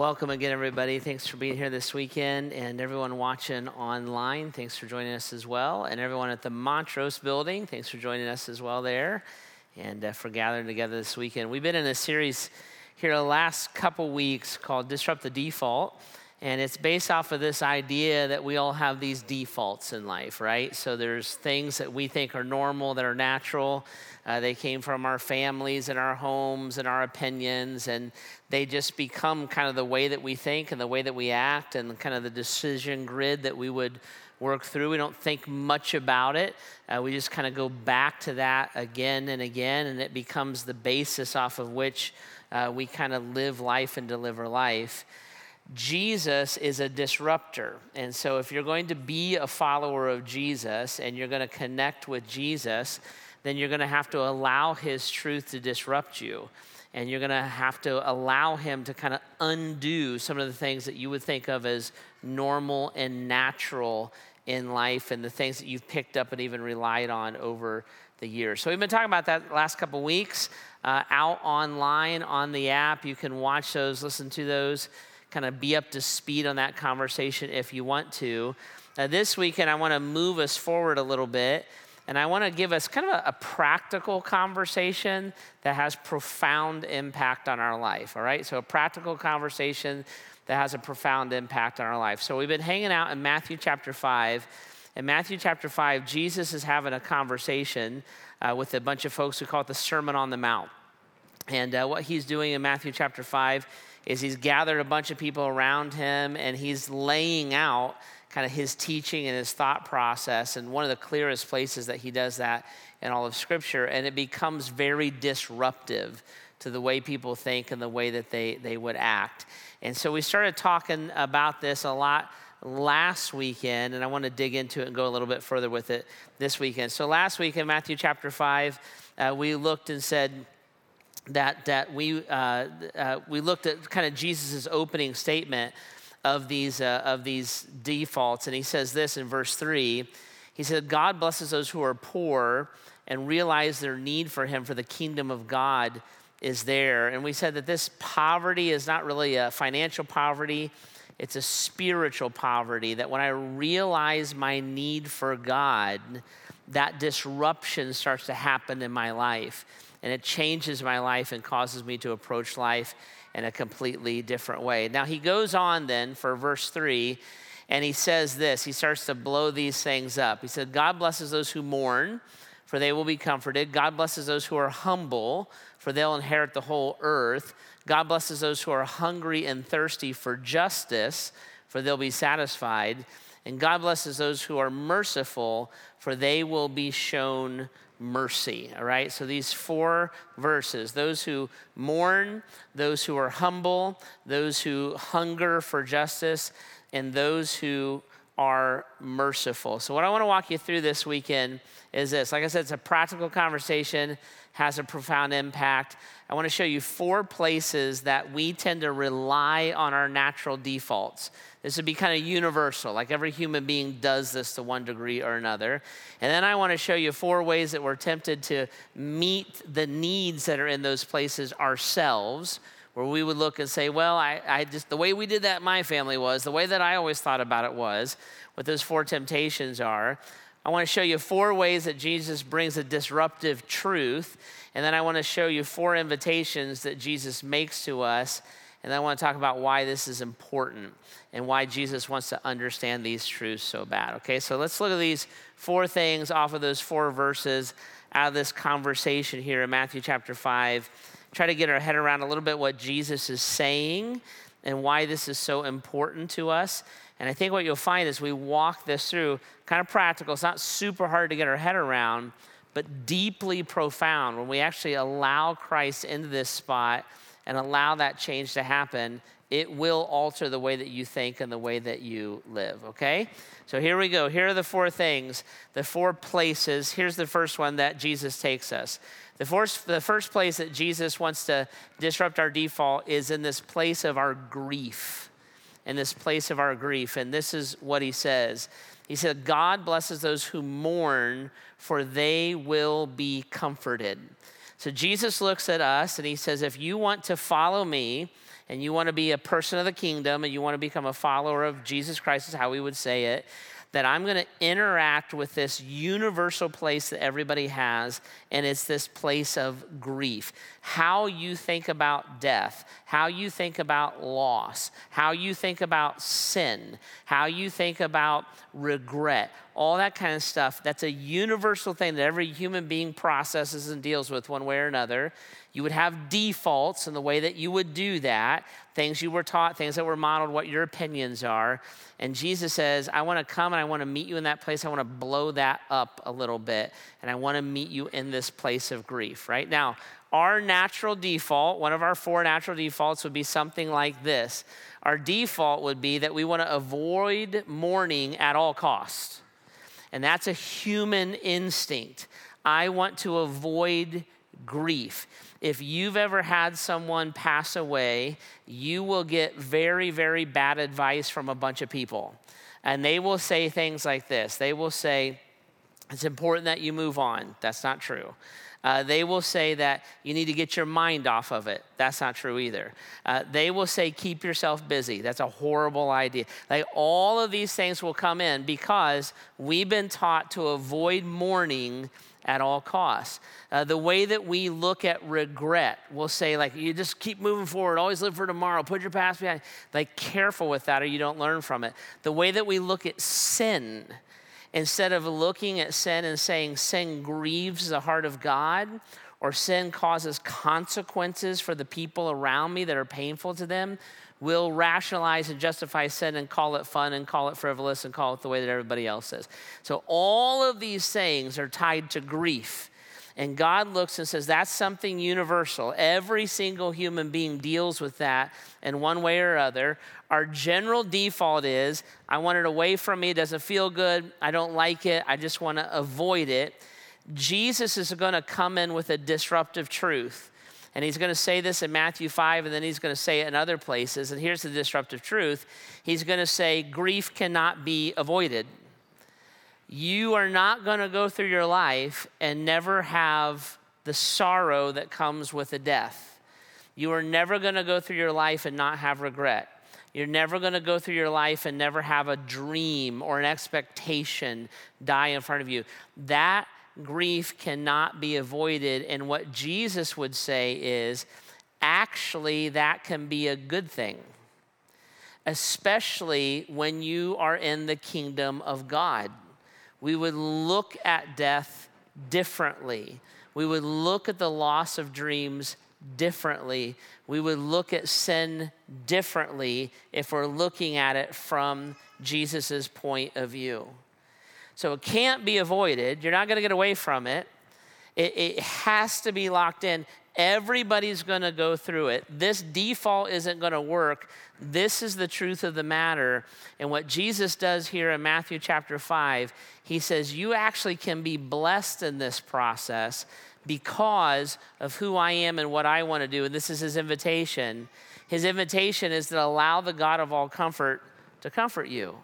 welcome again, everybody. Thanks for being here this weekend, and everyone watching online. Thanks for joining us as well, and everyone at the Montrose Building. Thanks for joining us as well there, and uh, for gathering together this weekend. We've been in a series here the last couple weeks called "Disrupt the Default." And it's based off of this idea that we all have these defaults in life, right? So there's things that we think are normal, that are natural. Uh, they came from our families and our homes and our opinions, and they just become kind of the way that we think and the way that we act and kind of the decision grid that we would work through. We don't think much about it. Uh, we just kind of go back to that again and again, and it becomes the basis off of which uh, we kind of live life and deliver life. Jesus is a disruptor. And so, if you're going to be a follower of Jesus and you're going to connect with Jesus, then you're going to have to allow his truth to disrupt you. And you're going to have to allow him to kind of undo some of the things that you would think of as normal and natural in life and the things that you've picked up and even relied on over the years. So, we've been talking about that last couple weeks uh, out online on the app. You can watch those, listen to those kind of be up to speed on that conversation if you want to. Uh, this weekend, I want to move us forward a little bit, and I want to give us kind of a, a, practical conversation that has profound impact on our life, all right? So, a practical conversation that has a profound impact on our life. So, we've been hanging out in Matthew chapter 5. In Matthew chapter 5, Jesus is having a conversation uh, with a bunch of folks who call it the Sermon on the Mount. And uh, what he's doing in Matthew chapter 5 is he's gathered a bunch of people around him and he's laying out kind of his teaching and his thought process. And one of the clearest places that he does that in all of Scripture. And it becomes very disruptive to the way people think and the way that they, they would act. And so we started talking about this a lot last weekend, and I want to dig into it and go a little bit further with it this weekend. So last week in Matthew chapter 5, uh, we looked and said, that, that we, uh, uh, we looked at kind of Jesus' opening statement of these, uh, of these defaults. And he says this in verse 3 He said, God blesses those who are poor and realize their need for him, for the kingdom of God is there. And we said that this poverty is not really a financial poverty, it's a spiritual poverty. That when I realize my need for God, that disruption starts to happen in my life and it changes my life and causes me to approach life in a completely different way. Now, he goes on then for verse 3, and he says this. He starts to blow these things up. He said, God blesses those who mourn, for they will be comforted. God blesses those who are humble, for they'll inherit the whole earth. God blesses those who are hungry and thirsty for justice, for they'll be satisfied. And God blesses those who are merciful, for they will be shown mercy. All right, so these four verses those who mourn, those who are humble, those who hunger for justice, and those who are merciful. So, what I want to walk you through this weekend is this. Like I said, it's a practical conversation, has a profound impact. I want to show you four places that we tend to rely on our natural defaults. This would be kind of universal, like every human being does this to one degree or another. And then I want to show you four ways that we're tempted to meet the needs that are in those places ourselves, where we would look and say, well, I, I just, the way we did that in my family was, the way that I always thought about it was, what those four temptations are. I want to show you four ways that Jesus brings a disruptive truth. And then I want to show you four invitations that Jesus makes to us and I want to talk about why this is important and why Jesus wants to understand these truths so bad. Okay, so let's look at these four things off of those four verses out of this conversation here in Matthew chapter 5. Try to get our head around a little bit what Jesus is saying and why this is so important to us. And I think what you'll find is we walk this through kind of practical. It's not super hard to get our head around, but deeply profound when we actually allow Christ into this spot and allow that change to happen, it will alter the way that you think and the way that you live, okay? So here we go. Here are the four things, the four places. Here's the first one that Jesus takes us. The first, the first place that Jesus wants to disrupt our default is in this place of our grief. In this place of our grief. And this is what he says He said, God blesses those who mourn, for they will be comforted. So Jesus looks at us and he says, If you want to follow me, and you want to be a person of the kingdom and you want to become a follower of Jesus Christ, is how we would say it, that I'm going to interact with this universal place that everybody has, and it's this place of grief. How you think about death, how you think about loss, how you think about sin, how you think about regret, all that kind of stuff. That's a universal thing that every human being processes and deals with one way or another. You would have defaults in the way that you would do that, things you were taught, things that were modeled, what your opinions are. And Jesus says, I want to come and I want to meet you in that place. I want to blow that up a little bit. And I want to meet you in this place of grief, right? Now, our natural default, one of our four natural defaults would be something like this. Our default would be that we want to avoid mourning at all costs. And that's a human instinct. I want to avoid grief. If you've ever had someone pass away, you will get very, very bad advice from a bunch of people. And they will say things like this They will say, It's important that you move on. That's not true. Uh, they will say that you need to get your mind off of it. That's not true either. Uh, they will say, keep yourself busy. That's a horrible idea. Like all of these things will come in because we've been taught to avoid mourning at all costs. Uh, the way that we look at regret, we'll say, like, you just keep moving forward, always live for tomorrow, put your past behind. Like, careful with that or you don't learn from it. The way that we look at sin, instead of looking at sin and saying sin grieves the heart of God or sin causes consequences for the people around me that are painful to them, will rationalize and justify sin and call it fun and call it frivolous and call it the way that everybody else says. So all of these sayings are tied to grief. And God looks and says, that's something universal. Every single human being deals with that in one way or other. Our general default is, I want it away from me. It doesn't feel good. I don't like it. I just want to avoid it. Jesus is going to come in with a disruptive truth and he's going to say this in Matthew 5, and then he's going to say it in other places. And here's the disruptive truth He's going to say, Grief cannot be avoided. You are not going to go through your life and never have the sorrow that comes with a death. You are never going to go through your life and not have regret. You're never going to go through your life and never have a dream or an expectation die in front of you. That grief cannot be avoided. And what Jesus would say is actually, that can be a good thing, especially when you are in the kingdom of God. We would look at death differently. We would look at the loss of dreams differently. We would look at sin differently if we're looking at it from Jesus' point of view. So it can't be avoided. You're not going to get away from it. it. It has to be locked in. Everybody's going to go through it. This default isn't going to work. This is the truth of the matter. And what Jesus does here in Matthew chapter 5, he says, You actually can be blessed in this process because of who I am and what I want to do. And this is his invitation. His invitation is to allow the God of all comfort to comfort you.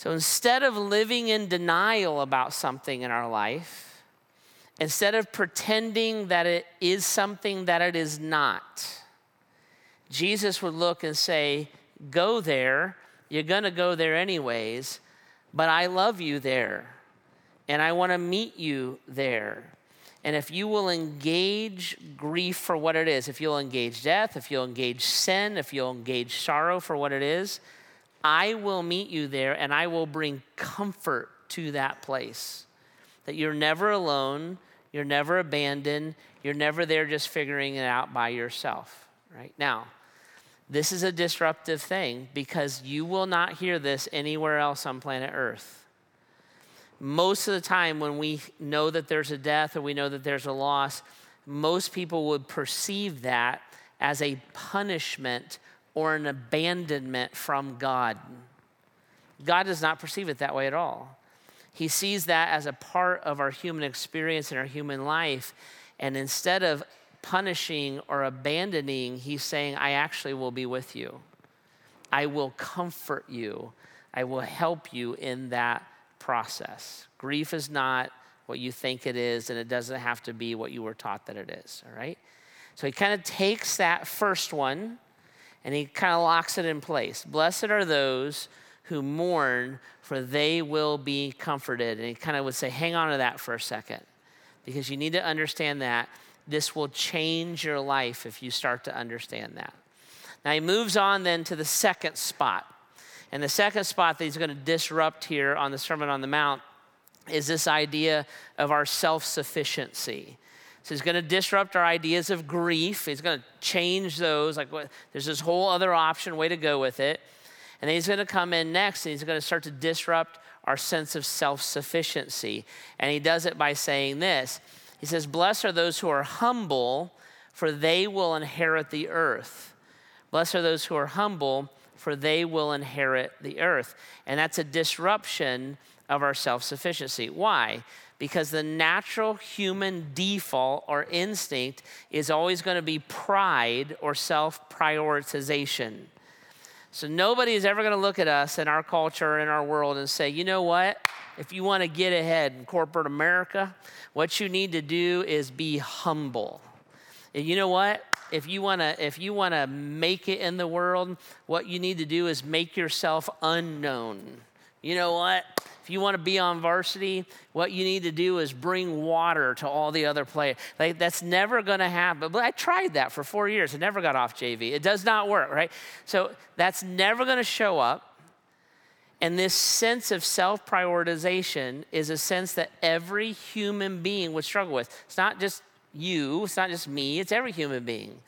So instead of living in denial about something in our life, instead of pretending that it is something that it is not, Jesus would look and say, Go there. You're going to go there anyways, but I love you there. And I want to meet you there. And if you will engage grief for what it is, if you'll engage death, if you'll engage sin, if you'll engage sorrow for what it is, I will meet you there and I will bring comfort to that place. That you're never alone, you're never abandoned, you're never there just figuring it out by yourself, right? Now, this is a disruptive thing because you will not hear this anywhere else on planet Earth. Most of the time, when we know that there's a death or we know that there's a loss, most people would perceive that as a punishment or an abandonment from God. God does not perceive it that way at all. He sees that as a part of our human experience and our human life. And instead of punishing or abandoning, he's saying, I actually will be with you. I will comfort you. I will help you in that process. Grief is not what you think it is, and it doesn't have to be what you were taught that it is, all right? So he kind of takes that first one and he kind of locks it in place. Blessed are those who mourn, for they will be comforted. And he kind of would say, hang on to that for a second, because you need to understand that this will change your life if you start to understand that. Now he moves on then to the second spot. And the second spot that he's going to disrupt here on the Sermon on the Mount is this idea of our self sufficiency. So he's going to disrupt our ideas of grief. He's going to change those. Like, what, there's this whole other option, way to go with it. And then he's going to come in next and he's going to start to disrupt our sense of self sufficiency. And he does it by saying this He says, Blessed are those who are humble, for they will inherit the earth. Blessed are those who are humble, for they will inherit the earth. And that's a disruption of our self sufficiency. Why? Because the natural human default or instinct is always going to be pride or self prioritization. So nobody is ever going to look at us in our culture, in our world, and say, you know what? If you want to get ahead in corporate America, what you need to do is be humble. And you know what? If you want to if you want to make it in the world, what you need to do is make yourself unknown. You know what? If you want to be on varsity, what you need to do is bring water to all the other players. Like that's never going to happen. But I tried that for four years. It never got off JV. It does not work, right? So that's never going to show up. And this sense of self prioritization is a sense that every human being would struggle with. It's not just you, it's not just me, it's every human being.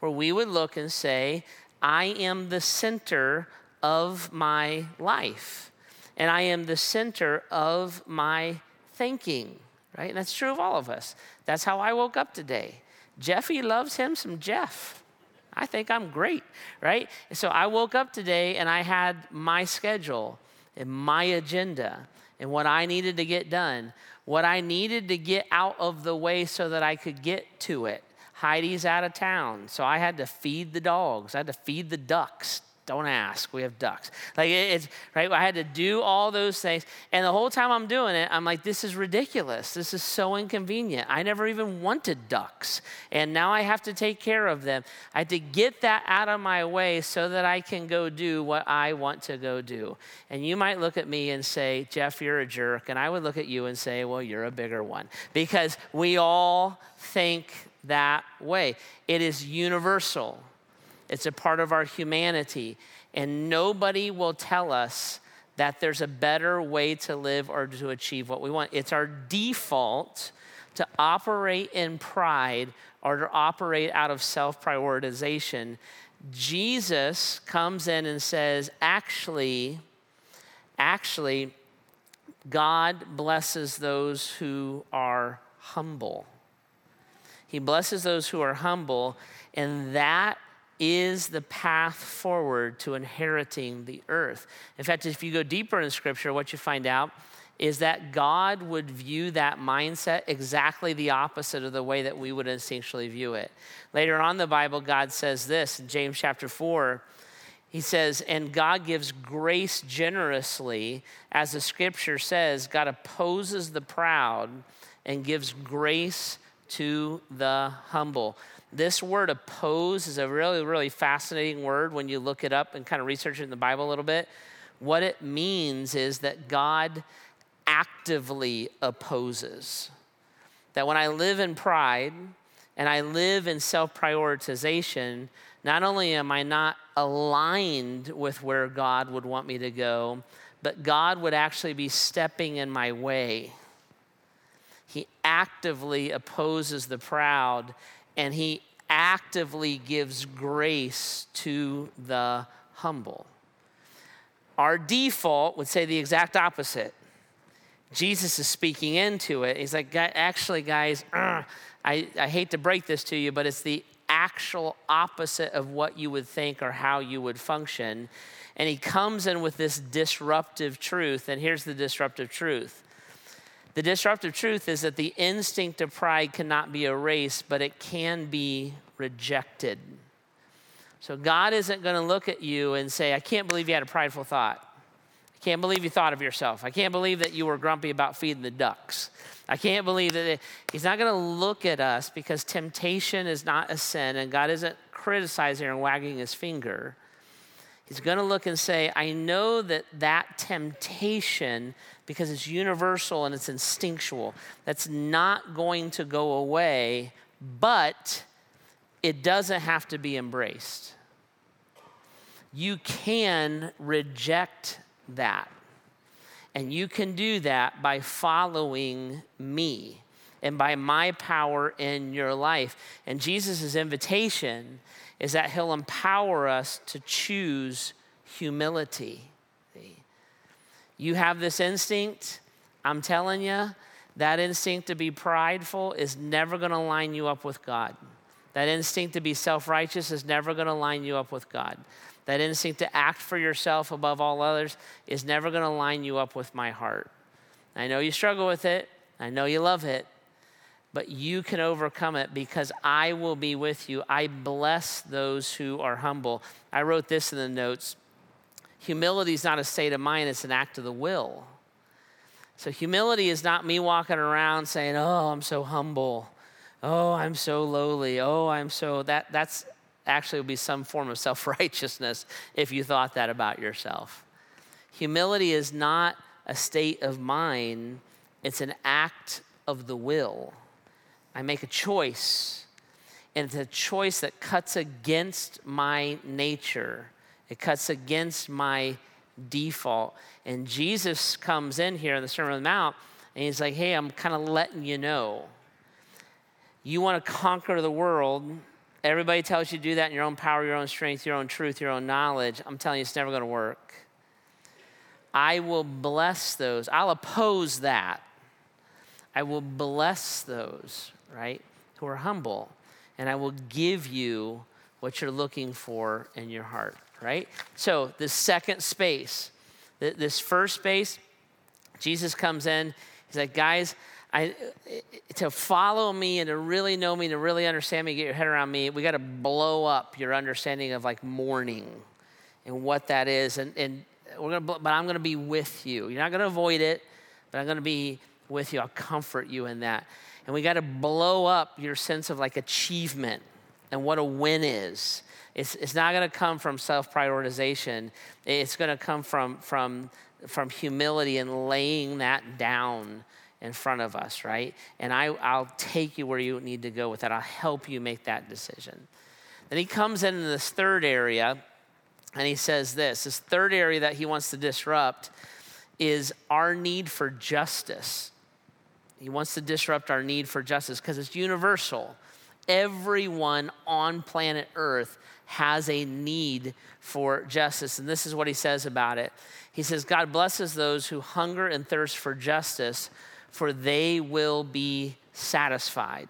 Where we would look and say, I am the center of my life and I am the center of my thinking, right? And that's true of all of us. That's how I woke up today. Jeffy loves him some Jeff. I think I'm great, right? So I woke up today and I had my schedule and my agenda and what I needed to get done, what I needed to get out of the way so that I could get to it. Heidi's out of town, so I had to feed the dogs, I had to feed the ducks, don't ask. We have ducks. Like it's right. I had to do all those things, and the whole time I'm doing it, I'm like, this is ridiculous. This is so inconvenient. I never even wanted ducks, and now I have to take care of them. I had to get that out of my way so that I can go do what I want to go do. And you might look at me and say, Jeff, you're a jerk, and I would look at you and say, well, you're a bigger one, because we all think that way. It is universal. It's a part of our humanity. And nobody will tell us that there's a better way to live or to achieve what we want. It's our default to operate in pride or to operate out of self prioritization. Jesus comes in and says, actually, actually, God blesses those who are humble. He blesses those who are humble, and that is the path forward to inheriting the earth. In fact, if you go deeper in Scripture, what you find out is that God would view that mindset exactly the opposite of the way that we would instinctually view it. Later on the Bible, God says this in James chapter 4. He says, and God gives grace generously. As the scripture says, God opposes the proud and gives grace to the humble. This word oppose is a really, really fascinating word when you look it up and kind of research it in the Bible a little bit. What it means is that God actively opposes. That when I live in pride and I live in self prioritization, not only am I not aligned with where God would want me to go, but God would actually be stepping in my way. He actively opposes the proud and he actively gives grace to the humble. Our default would say the exact opposite. Jesus is speaking into it. He's like, actually, guys, uh, I, I hate to break this to you, but it's the actual opposite of what you would think or how you would function. And he comes in with this disruptive truth. And here's the disruptive truth the disruptive truth is that the instinct of pride cannot be erased, but it can be rejected. So God isn't going to look at you and say, I can't believe you had a prideful thought. I Can't believe you thought of yourself. I can't believe that you were grumpy about feeding the ducks. I can't believe that it, he's not going to look at us because temptation is not a sin and God isn't criticizing and wagging his finger. He's going to look and say, I know that that temptation, because it's universal and it's instinctual, that's not going to go away, but it doesn't have to be embraced. You can reject that. And you can do that by following me and by my power in your life. And Jesus' invitation is that he'll empower us to choose humility. You have this instinct, I'm telling you, that instinct to be prideful is never going to line you up with God. That instinct to be self righteous is never going to line you up with God. That instinct to act for yourself above all others is never going to line you up with my heart. I know you struggle with it, I know you love it, but you can overcome it because I will be with you. I bless those who are humble. I wrote this in the notes humility is not a state of mind, it's an act of the will. So, humility is not me walking around saying, Oh, I'm so humble. Oh, I'm so lowly. Oh, I'm so that that's actually would be some form of self righteousness if you thought that about yourself. Humility is not a state of mind, it's an act of the will. I make a choice, and it's a choice that cuts against my nature, it cuts against my default. And Jesus comes in here in the Sermon on the Mount, and he's like, hey, I'm kind of letting you know. You want to conquer the world, Everybody tells you to do that in your own power, your own strength, your own truth, your own knowledge. I'm telling you, it's never going to work. I will bless those. I'll oppose that. I will bless those, right, who are humble. And I will give you what you're looking for in your heart, right? So, the second space, this first space, Jesus comes in. He's like, guys, I, to follow me and to really know me, to really understand me, get your head around me, we got to blow up your understanding of like mourning and what that is. And, and we're gonna, but I'm going to be with you. You're not going to avoid it, but I'm going to be with you. I'll comfort you in that. And we got to blow up your sense of like achievement and what a win is. It's, it's not going to come from self prioritization. It's going to come from, from, from humility and laying that down in front of us, right? And I, I'll take you where you need to go with that. I'll help you make that decision. Then he comes in this third area and he says this this third area that he wants to disrupt is our need for justice. He wants to disrupt our need for justice because it's universal. Everyone on planet Earth has a need for justice. And this is what he says about it. He says, God blesses those who hunger and thirst for justice, for they will be satisfied.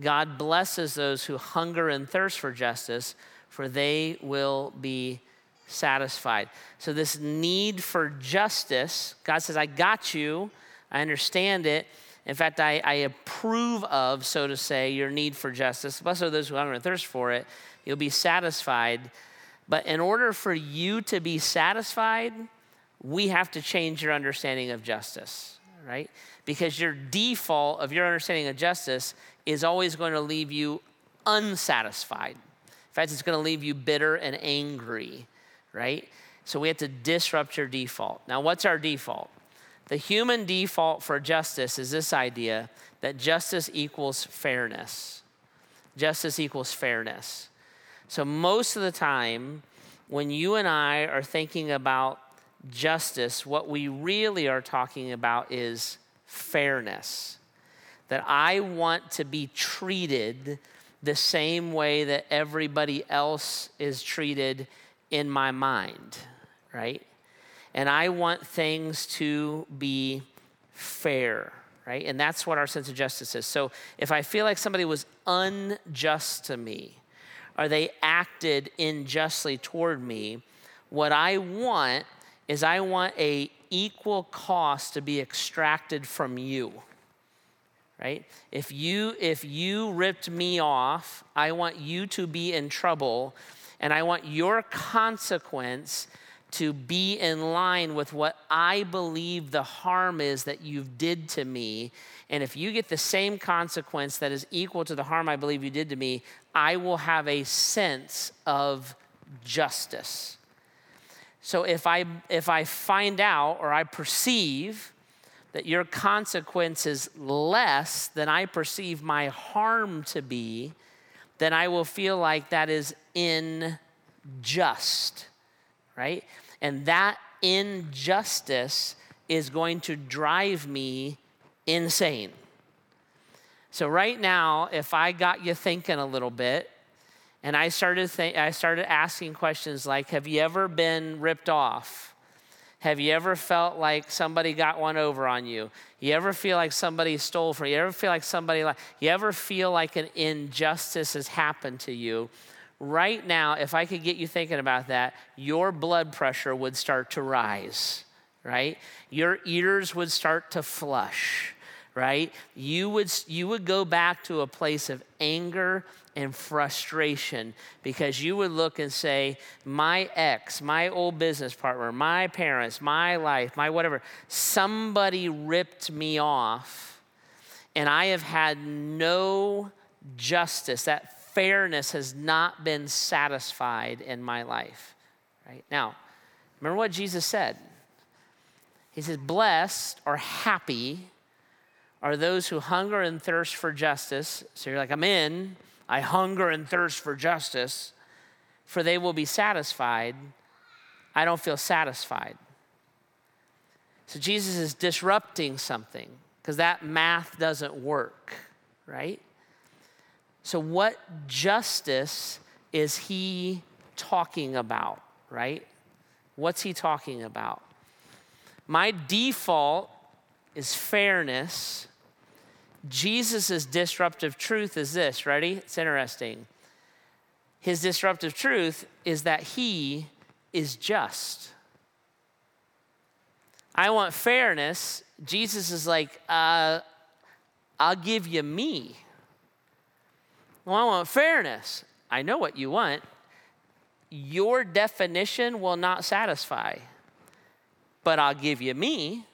God blesses those who hunger and thirst for justice, for they will be satisfied. So, this need for justice, God says, I got you, I understand it. In fact, I, I approve of, so to say, your need for justice. Blessed are those who hunger and thirst for it. You'll be satisfied. But in order for you to be satisfied, we have to change your understanding of justice right? Because your default of your understanding of justice is always going to leave you unsatisfied. In fact, it's going to leave you bitter and angry, right? So we have to disrupt your default. Now, what's our default? The human default for justice is this idea that justice equals fairness. Justice equals fairness. So, most of the time, when you and I are thinking about justice, what we really are talking about is fairness. That I want to be treated the same way that everybody else is treated in my mind, right? And I want things to be fair, right? And that's what our sense of justice is. So if I feel like somebody was unjust to me, or they acted unjustly toward me, what I want is I want a equal cost to be extracted from you. Right? If you if you ripped me off, I want you to be in trouble and I want your consequence to be in line with what I believe the harm is that you've did to me. And if you get the same consequence that is equal to the harm I believe you did to me, I will have a sense of justice. So if I if I find out or I perceive that your consequence is less than I perceive my harm to be, then I will feel like that is unjust, right? And that injustice is going to drive me insane. So right now, if I got you thinking a little bit, and I started th- I started asking questions like, "Have you ever been ripped off? Have you ever felt like somebody got one over on you? You ever feel like somebody stole from you? You ever feel like somebody like you ever feel like an injustice has happened to you?" Right now, if I could get you thinking about that, your blood pressure would start to rise, right? Your ears would start to flush right? You would, you would go back to a place of anger and frustration because you would look and say, My ex, my old business partner, my parents, my life, my whatever, somebody ripped me off, and I have had no justice. That fairness has not been satisfied in my life, right? Now, remember what Jesus said? He says, Blessed or happy are those who hunger and thirst for justice. So you're like, I'm in. I hunger and thirst for justice, for they will be satisfied. I don't feel satisfied. So Jesus is disrupting something because that math doesn't work, right? So, what justice is he talking about, right? What's he talking about? My default is fairness Jesus' disruptive truth is this ready? It's interesting. His disruptive truth is that he is just. I want fairness. Jesus is like, uh, I'll give you me. Well, I want fairness. I know what you want. Your definition will not satisfy, but I'll give you me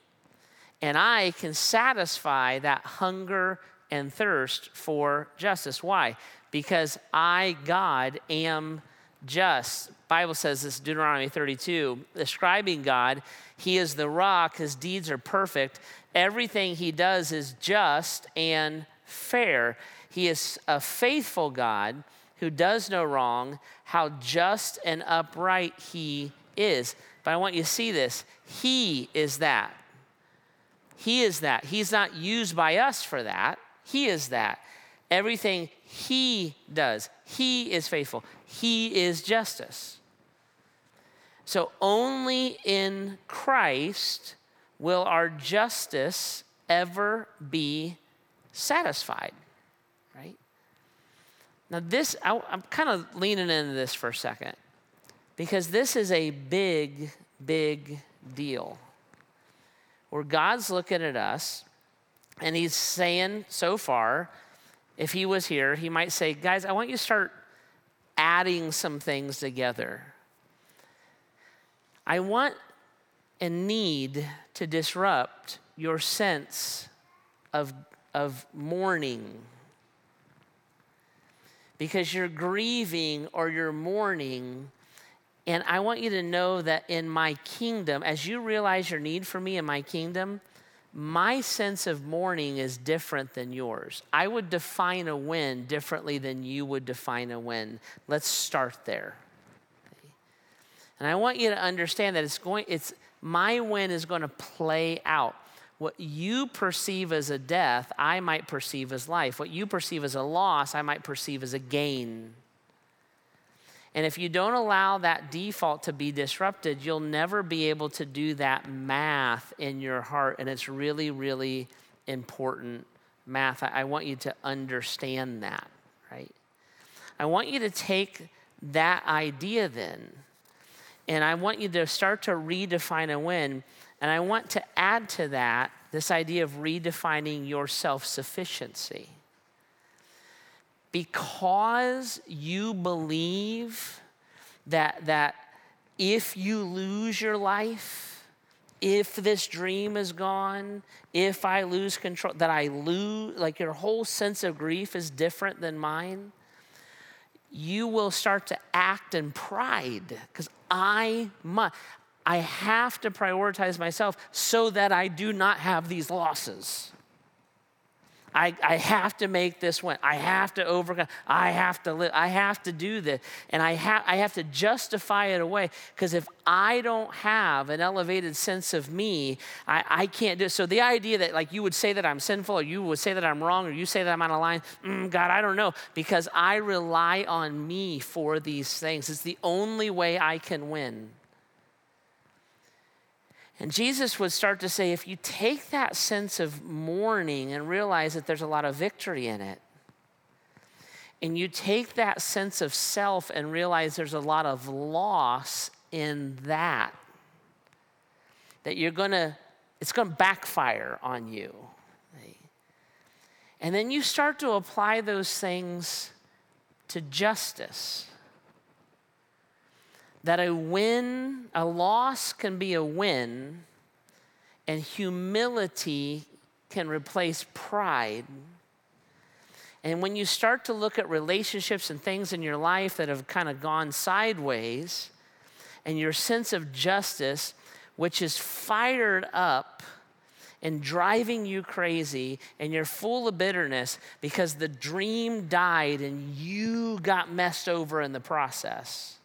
and I can satisfy that hunger and thirst for justice. Why? Because I, God, am just. Bible says this Deuteronomy 32, describing God, he is the rock, his deeds are perfect. Everything he does is just and fair. He is a faithful God who does no wrong. How just and upright he is. But I want you to see this. He is that. He is that. He's not used by us for that. He is that. Everything He does, He is faithful. He is justice. So only in Christ will our justice ever be satisfied? Now, this, I, I'm kind of leaning into this for a second because this is a big, big deal where God's looking at us and he's saying so far, if he was here, he might say, Guys, I want you to start adding some things together. I want and need to disrupt your sense of, of mourning because you're grieving or you're mourning and I want you to know that in my kingdom, as you realize your need for me in my kingdom, my sense of mourning is different than yours. I would define a win differently than you would define a win. Let's start there. And I want you to understand that it's going it's my win is going to play out. What you perceive as a death, I might perceive as life. What you perceive as a loss, I might perceive as a gain. And if you don't allow that default to be disrupted, you'll never be able to do that math in your heart. And it's really, really important math. I, want you to understand that, right? I want you to take that idea then, and I want you to start to redefine a win. And I want to add to that this idea of redefining your self sufficiency because you believe that, that if you lose your life, if this dream is gone, if I lose control, that I lose, like your whole sense of grief is different than mine, you will start to act in pride because I must. I have to prioritize myself so that I do not have these losses. I, I have to make this win. I have to overcome. I have to live. I have to do this. And I, ha- I have to justify it away. Because if I don't have an elevated sense of me, I, I can't do it. So the idea that like you would say that I'm sinful or you would say that I'm wrong or you say that I'm out of line, mm, God, I don't know. Because I rely on me for these things. It's the only way I can win. And Jesus would start to say if you take that sense of mourning and realize that there's a lot of victory in it, and you take that sense of self and realize there's a lot of loss in that, that you're gonna, it's gonna backfire on you. And then you start to apply those things to justice that a win, a loss can be a win, and humility can replace pride. And when you start to look at relationships and things in your life that have kind of gone sideways, and your sense of justice, which is fired up and driving you crazy, and you're full of bitterness because the dream died and you got messed over in the process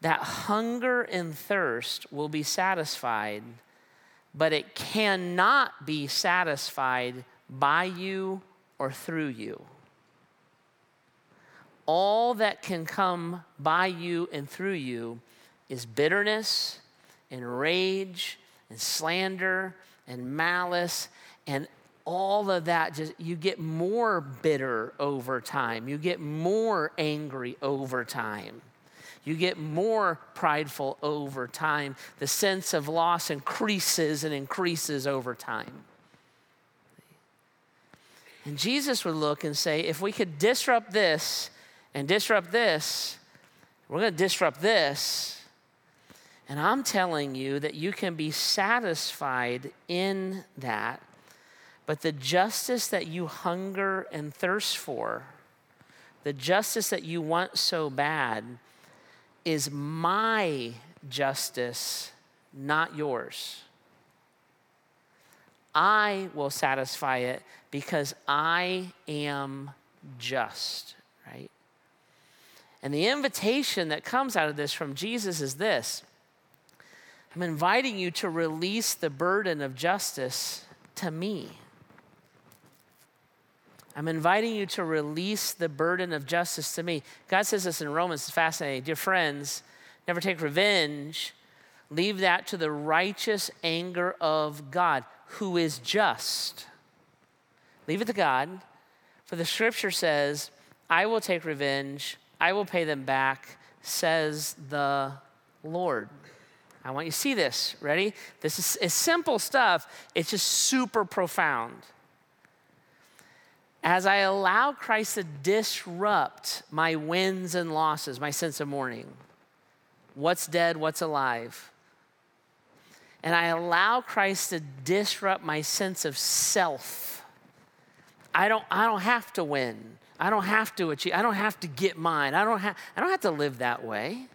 that hunger and thirst will be satisfied, but it cannot be satisfied by you or through you. All that can come by you and through you is bitterness and rage and slander and malice and all of that. Just you get more bitter over time. You get more angry over time you get more prideful over time. The sense of loss increases and increases over time. And Jesus would look and say, if we could disrupt this and disrupt this, we're going to disrupt this. And I'm telling you that you can be satisfied in that. But the justice that you hunger and thirst for, the justice that you want so bad, is my justice, not yours. I will satisfy it because I am just, right? And the invitation that comes out of this from Jesus is this I'm inviting you to release the burden of justice to me. I'm inviting you to release the burden of justice to me. God says this in Romans, it's fascinating. Dear friends, never take revenge. Leave that to the righteous anger of God, who is just. Leave it to God. For the scripture says, I will take revenge, I will pay them back, says the Lord. I want you to see this. Ready? This is, simple stuff, it's just super profound as I allow Christ to disrupt my wins and losses, my sense of mourning, what's dead, what's alive, and I allow Christ to disrupt my sense of self, I don't, I don't have to win. I don't have to achieve. I don't have to get mine. I don't have, I don't have to live that way.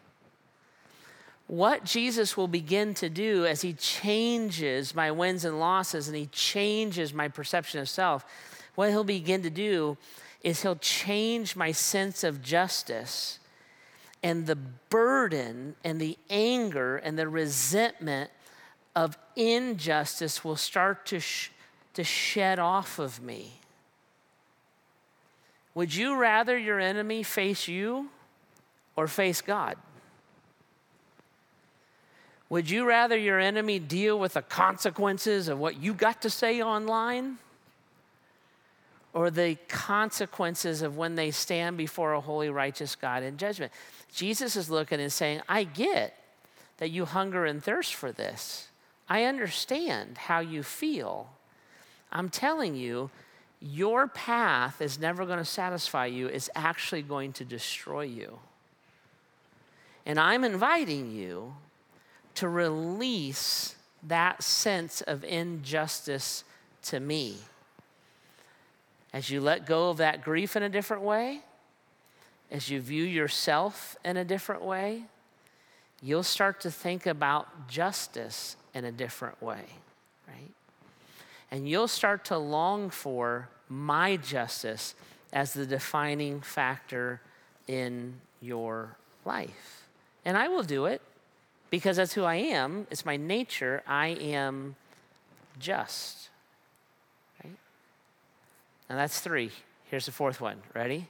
What Jesus will begin to do as he changes my wins and losses and he changes my perception of self what he'll begin to do is he'll change my sense of justice and the burden and the anger and the resentment of injustice will start to, sh- to shed off of me. Would you rather your enemy face you or face God? Would you rather your enemy deal with the consequences of what you got to say online? Or the consequences of when they stand before a holy, righteous God in judgment. Jesus is looking and saying, I get that you hunger and thirst for this. I understand how you feel. I'm telling you, your path is never going to satisfy you, it's actually going to destroy you. And I'm inviting you to release that sense of injustice to me. As you let go of that grief in a different way, as you view yourself in a different way, you'll start to think about justice in a different way, right? And you'll start to long for my justice as the defining factor in your life. And I will do it because that's who I am. It's my nature. I am just. And that's three. Here's the fourth one. Ready?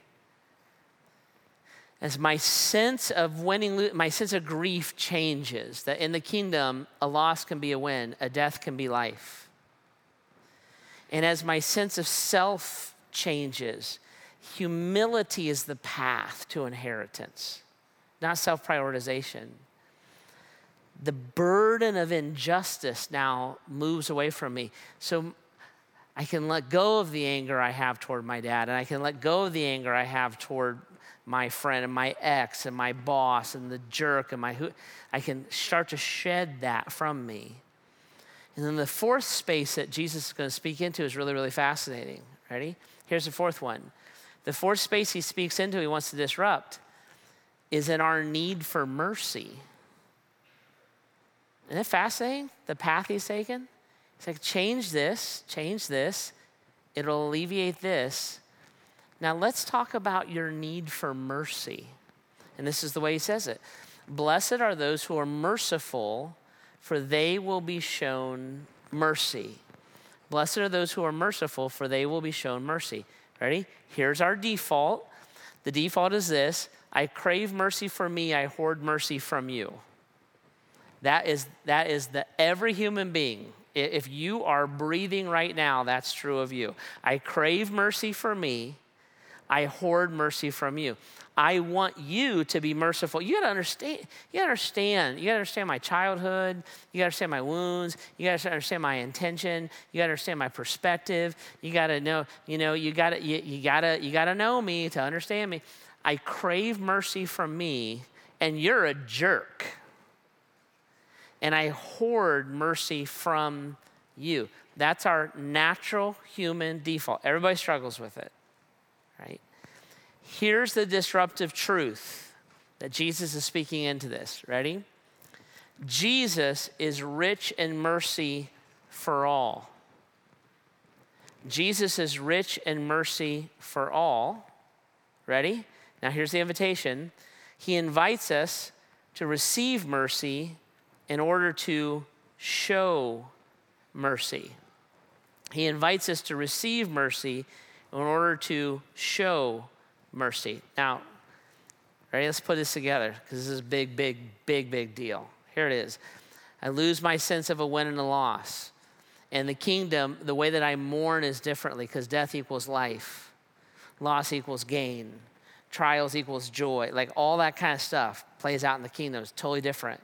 As my sense of winning, my sense of grief changes, that in the kingdom, a loss can be a win, a death can be life. And as my sense of self changes, humility is the path to inheritance, not self prioritization the burden of injustice now moves away from me. So I can let go of the anger I have toward my dad, and I can let go of the anger I have toward my friend and my ex and my boss and the jerk and my who. I can start to shed that from me. And then the fourth space that Jesus is going to speak into is really, really fascinating. Ready? Here's the fourth one. The fourth space he speaks into, he wants to disrupt, is in our need for mercy. Isn't it fascinating? The path he's taken? He's like, change this, change this. It'll alleviate this. Now let's talk about your need for mercy. And this is the way he says it Blessed are those who are merciful, for they will be shown mercy. Blessed are those who are merciful, for they will be shown mercy. Ready? Here's our default. The default is this I crave mercy for me, I hoard mercy from you. That is, that is the every human being. If you are breathing right now, that's true of you. I crave mercy for me. I hoard mercy from you. I want you to be merciful. You gotta understand, you gotta understand, you gotta understand my childhood, you gotta understand my wounds, you gotta understand my intention, you gotta understand my perspective, you gotta know, you know, you gotta, you, you gotta, you gotta know me to understand me. I crave mercy from me, and you're a jerk and I hoard mercy from you. That's our natural human default. Everybody struggles with it, right? Here's the disruptive truth that Jesus is speaking into this. Ready? Jesus is rich in mercy for all. Jesus is rich in mercy for all. Ready? Now, here's the invitation. He invites us to receive mercy in order to show mercy. He invites us to receive mercy in order to show mercy. Now, ready? Let's put this together because this is a big, big, big, big deal. Here it is. I lose my sense of a win and a loss. And the kingdom, the way that I mourn is differently because death equals life, loss equals gain, trials equals joy. Like all that kind of stuff plays out in the kingdom. It's totally different.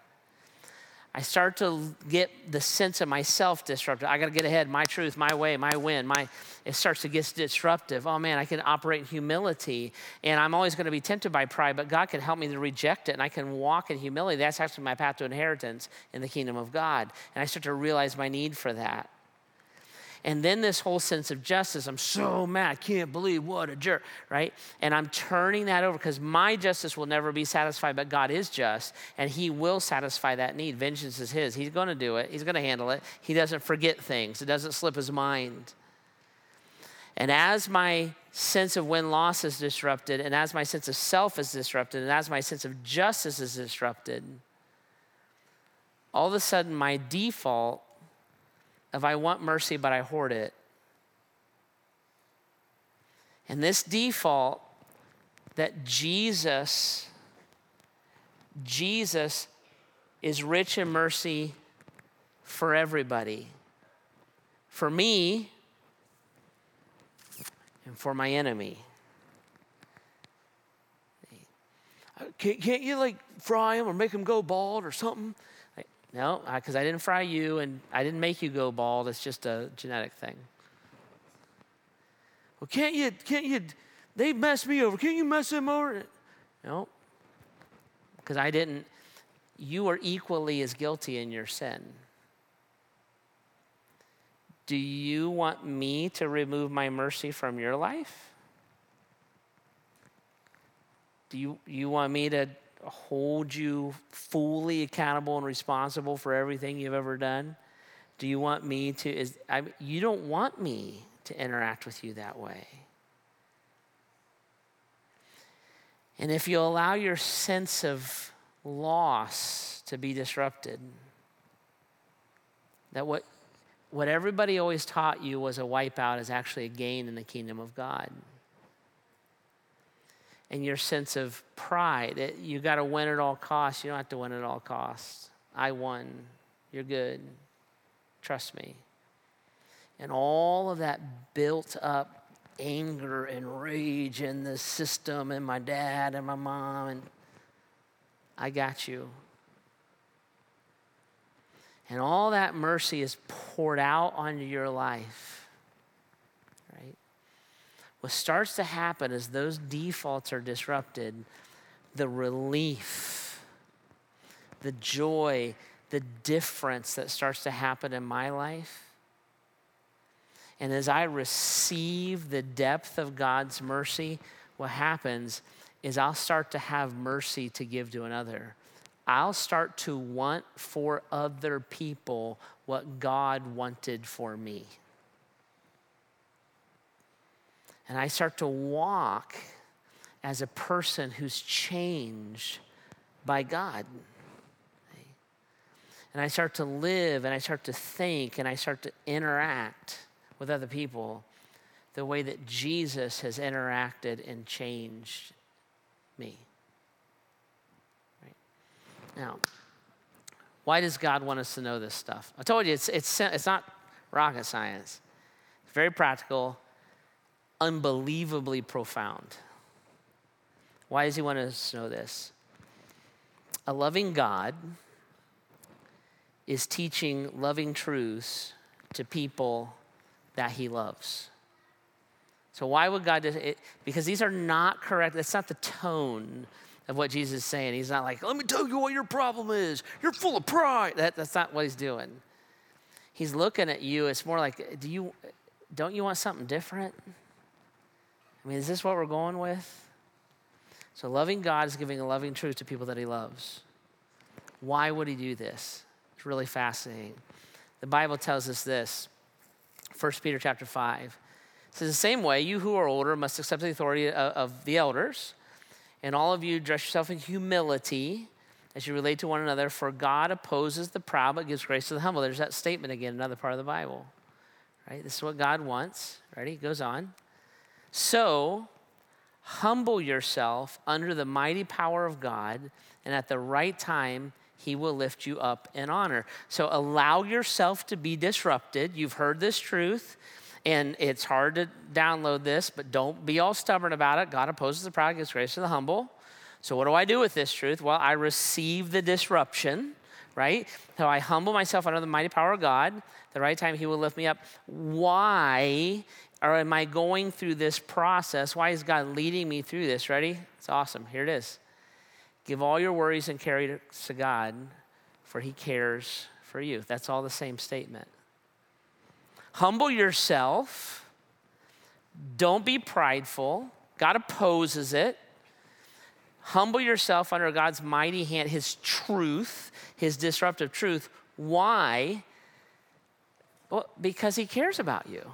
I start to get the sense of myself disrupted. I got to get ahead, my truth, my way, my win. My it starts to get disruptive. Oh man, I can operate in humility, and I'm always going to be tempted by pride, but God can help me to reject it, and I can walk in humility. That's actually my path to inheritance in the kingdom of God, and I start to realize my need for that. And then this whole sense of justice, I'm so mad, I can't believe what a jerk, right? And I'm turning that over because my justice will never be satisfied, but God is just and He will satisfy that need. Vengeance is His. He's going to do it, He's going to handle it. He doesn't forget things, it doesn't slip His mind. And as my sense of win loss is disrupted, and as my sense of self is disrupted, and as my sense of justice is disrupted, all of a sudden my default of I want mercy, but I hoard it. And this default that Jesus, Jesus is rich in mercy for everybody. For me and for my enemy. Can't, you like fry him or make him go bald or something? No, because I, I didn't fry you and I didn't make you go bald. It's just a genetic thing. Well, can't you, can't you, they messed me over. Can't you mess them over? No. because I didn't, you are equally as guilty in your sin. Do you want me to remove my mercy from your life? Do you, you want me to hold you fully accountable and responsible for everything you've ever done? Do you want me to? Is, I, you don't want me to interact with you that way. And if you allow your sense of loss to be disrupted, that what, what everybody always taught you was a wipeout is actually a gain in the kingdom of God. And your sense of pride, that you got to win at all costs. You don't have to win at all costs. I won. You're good. Trust me. And all of that built up anger and rage in the system and my dad and my mom and I got you. And all that mercy is poured out onto your life. What starts to happen is those defaults are disrupted, the relief, the joy, the difference that starts to happen in my life and as I receive the depth of God's mercy, what happens is I'll start to have mercy to give to another. I'll start to want for other people what God wanted for me. And I start to walk as a person who's changed by God. And I start to live and I start to think and I start to interact with other people the way that Jesus has interacted and changed me. Right? Now, why does God want us to know this stuff? I told you it's, it's, it's not rocket science, it's very practical, unbelievably profound. Why does He want us to know this? A loving God is teaching loving truths to people that he loves. So, why would God it? Because these are not correct. That's not the tone of what Jesus is saying. He's not like, let me tell you what your problem is. You're full of pride. That, that's not what he's doing. He's looking at you. It's more like, do you, don't you want something different? I mean, is this what we're going with? So, loving God is giving a loving truth to people that he loves. Why would he do this? It's really fascinating. The Bible tells us this 1 Peter chapter 5. It says, the same way, you who are older must accept the authority of, of the elders, and all of you dress yourself in humility as you relate to one another, for God opposes the proud but gives grace to the humble. There's that statement again, another part of the Bible. Right? This is what God wants. Ready? It goes on. So, humble yourself under the mighty power of God, and at the right time, he will lift you up in honor. So allow yourself to be disrupted. You've heard this truth, and it's hard to download this, but don't be all stubborn about it. God opposes the proud, gives grace to the humble. So, what do I do with this truth? Well, I receive the disruption, right? So, I humble myself under the mighty power of God. the right time, He will lift me up. Why or am I going through this process? Why is God leading me through this? Ready? It's awesome. Here it is. Give all your worries and carry to God, for he cares for you. That's all the same statement. Humble yourself. Don't be prideful. God opposes it. Humble yourself under God's mighty hand, his truth, his disruptive truth. Why? Well, because he cares about you.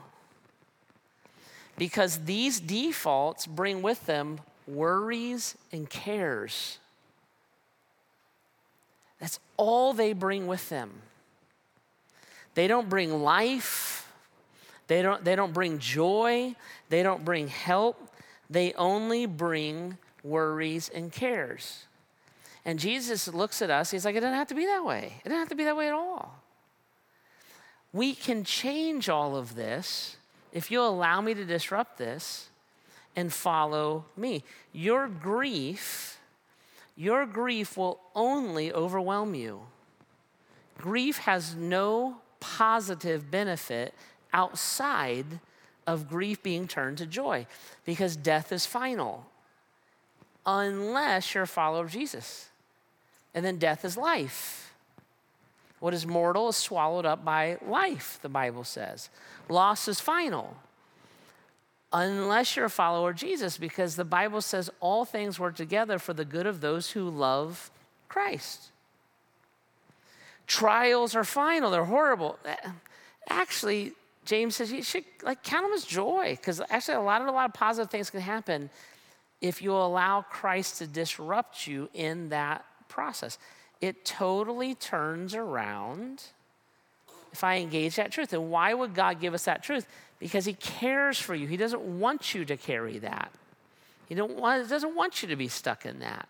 Because these defaults bring with them worries and cares. That's all they bring with them. They don't bring life, they don't, they don't bring joy, they don't bring help, they only bring worries and cares. And Jesus looks at us, he's like, it doesn't have to be that way. It doesn't have to be that way at all. We can change all of this if you allow me to disrupt this and follow me. Your grief your grief will only overwhelm you. Grief has no positive benefit outside of grief being turned to joy because death is final unless you're a follower of Jesus. And then death is life. What is mortal is swallowed up by life, the Bible says. Loss is final. Unless you're a follower of Jesus, because the Bible says all things work together for the good of those who love Christ. Trials are final, they're horrible. Actually, James says you should like count them as joy because actually a lot of a lot of positive things can happen if you allow Christ to disrupt you in that process. It totally turns around if I engage that truth. And why would God give us that truth? Because He cares for you. He doesn't want you to carry that. He don't want, doesn't want you to be stuck in that.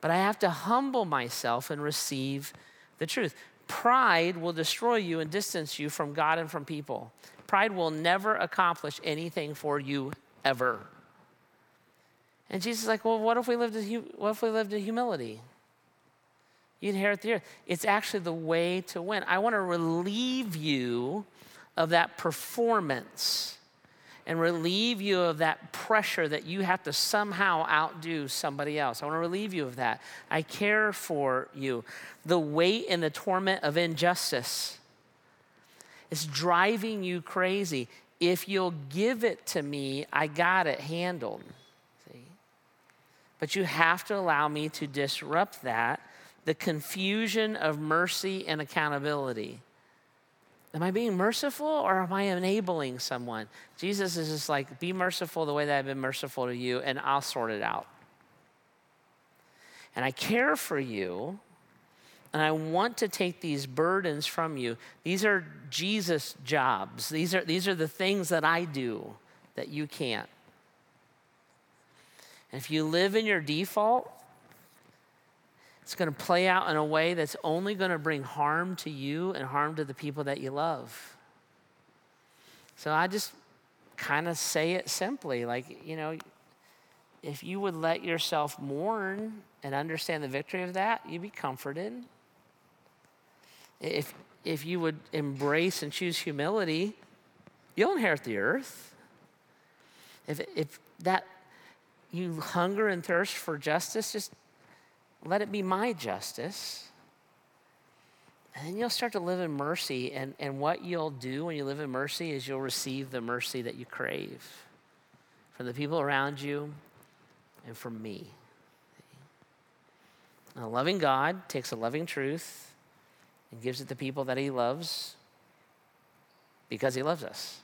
But I have to humble myself and receive the truth. Pride will destroy you and distance you from God and from people. Pride will never accomplish anything for you ever. And Jesus is like, well, what if we lived in, what if we lived in humility? You inherit the earth. It's actually the way to win. I want to relieve you of that performance and relieve you of that pressure that you have to somehow outdo somebody else. I want to relieve you of that. I care for you. The weight and the torment of injustice is driving you crazy. If you'll give it to me, I got it handled. See? But you have to allow me to disrupt that the confusion of mercy and accountability. Am I being merciful or am I enabling someone? Jesus is just like, be merciful the way that I've been merciful to you, and I'll sort it out. And I care for you, and I want to take these burdens from you. These are Jesus' jobs, these are, these are the things that I do that you can't. And if you live in your default, it's going to play out in a way that's only going to bring harm to you and harm to the people that you love. So I just kind of say it simply like, you know, if you would let yourself mourn and understand the victory of that, you'd be comforted. If, if you would embrace and choose humility, you'll inherit the earth. If, if that you hunger and thirst for justice, just let it be my justice. And then you'll start to live in mercy. And, and what you'll do when you live in mercy is you'll receive the mercy that you crave from the people around you and from me. A loving God takes a loving truth and gives it to people that he loves because he loves us.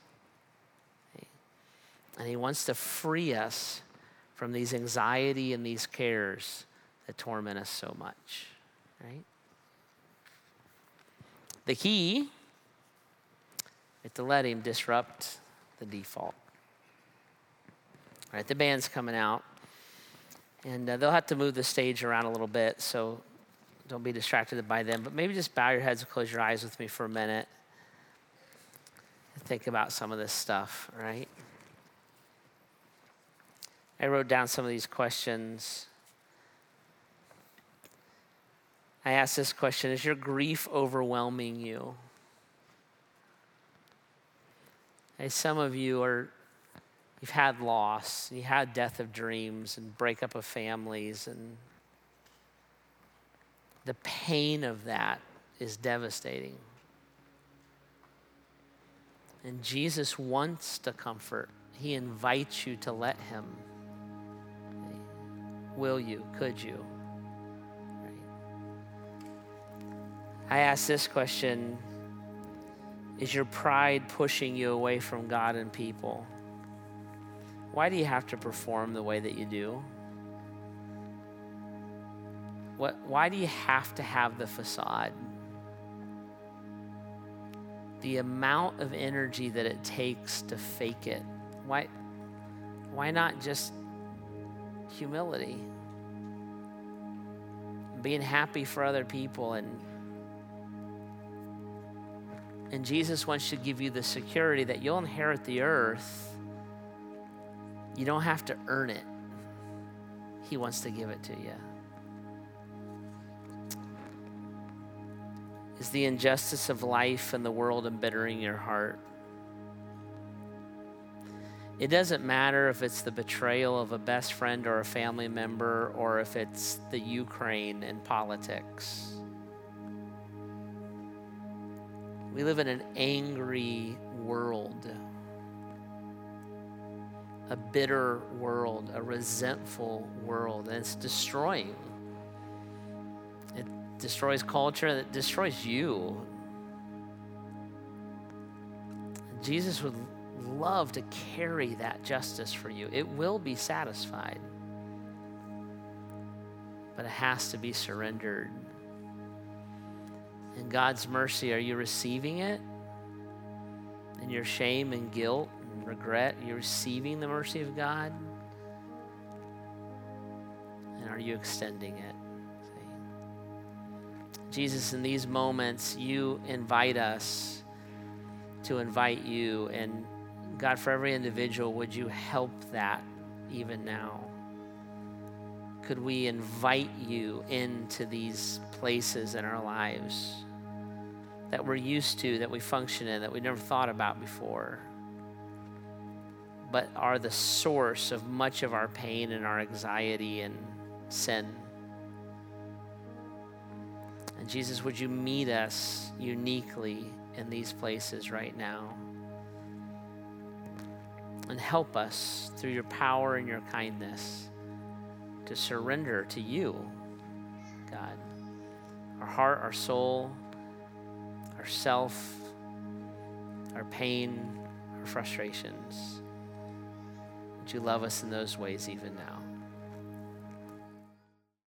And he wants to free us from these anxiety and these cares that torment us so much, right? The key is to let him disrupt the default. All right, the band's coming out, and uh, they'll have to move the stage around a little bit, so don't be distracted by them. But maybe just bow your heads and close your eyes with me for a minute. Think about some of this stuff, right? I wrote down some of these questions. I ask this question Is your grief overwhelming you? Hey, some of you are, you've had loss, you had death of dreams and breakup of families, and the pain of that is devastating. And Jesus wants to comfort. He invites you to let Him. Will you? Could you? I ask this question Is your pride pushing you away from God and people? Why do you have to perform the way that you do? What, why do you have to have the facade? The amount of energy that it takes to fake it. Why, why not just humility? Being happy for other people and and Jesus wants to give you the security that you'll inherit the earth. You don't have to earn it, He wants to give it to you. Is the injustice of life and the world embittering your heart? It doesn't matter if it's the betrayal of a best friend or a family member or if it's the Ukraine and politics. We live in an angry world, a bitter world, a resentful world, and it's destroying. It destroys culture, it destroys you. Jesus would love to carry that justice for you. It will be satisfied, but it has to be surrendered. In God's mercy, are you receiving it? In your shame and guilt and regret, you're receiving the mercy of God? And are you extending it? Jesus, in these moments, you invite us to invite you. And God, for every individual, would you help that even now? Could we invite you into these places in our lives that we're used to, that we function in, that we never thought about before, but are the source of much of our pain and our anxiety and sin? And Jesus, would you meet us uniquely in these places right now? And help us through your power and your kindness to surrender to you, God. Our heart, our soul, our self, our pain, our frustrations. Would you love us in those ways even now?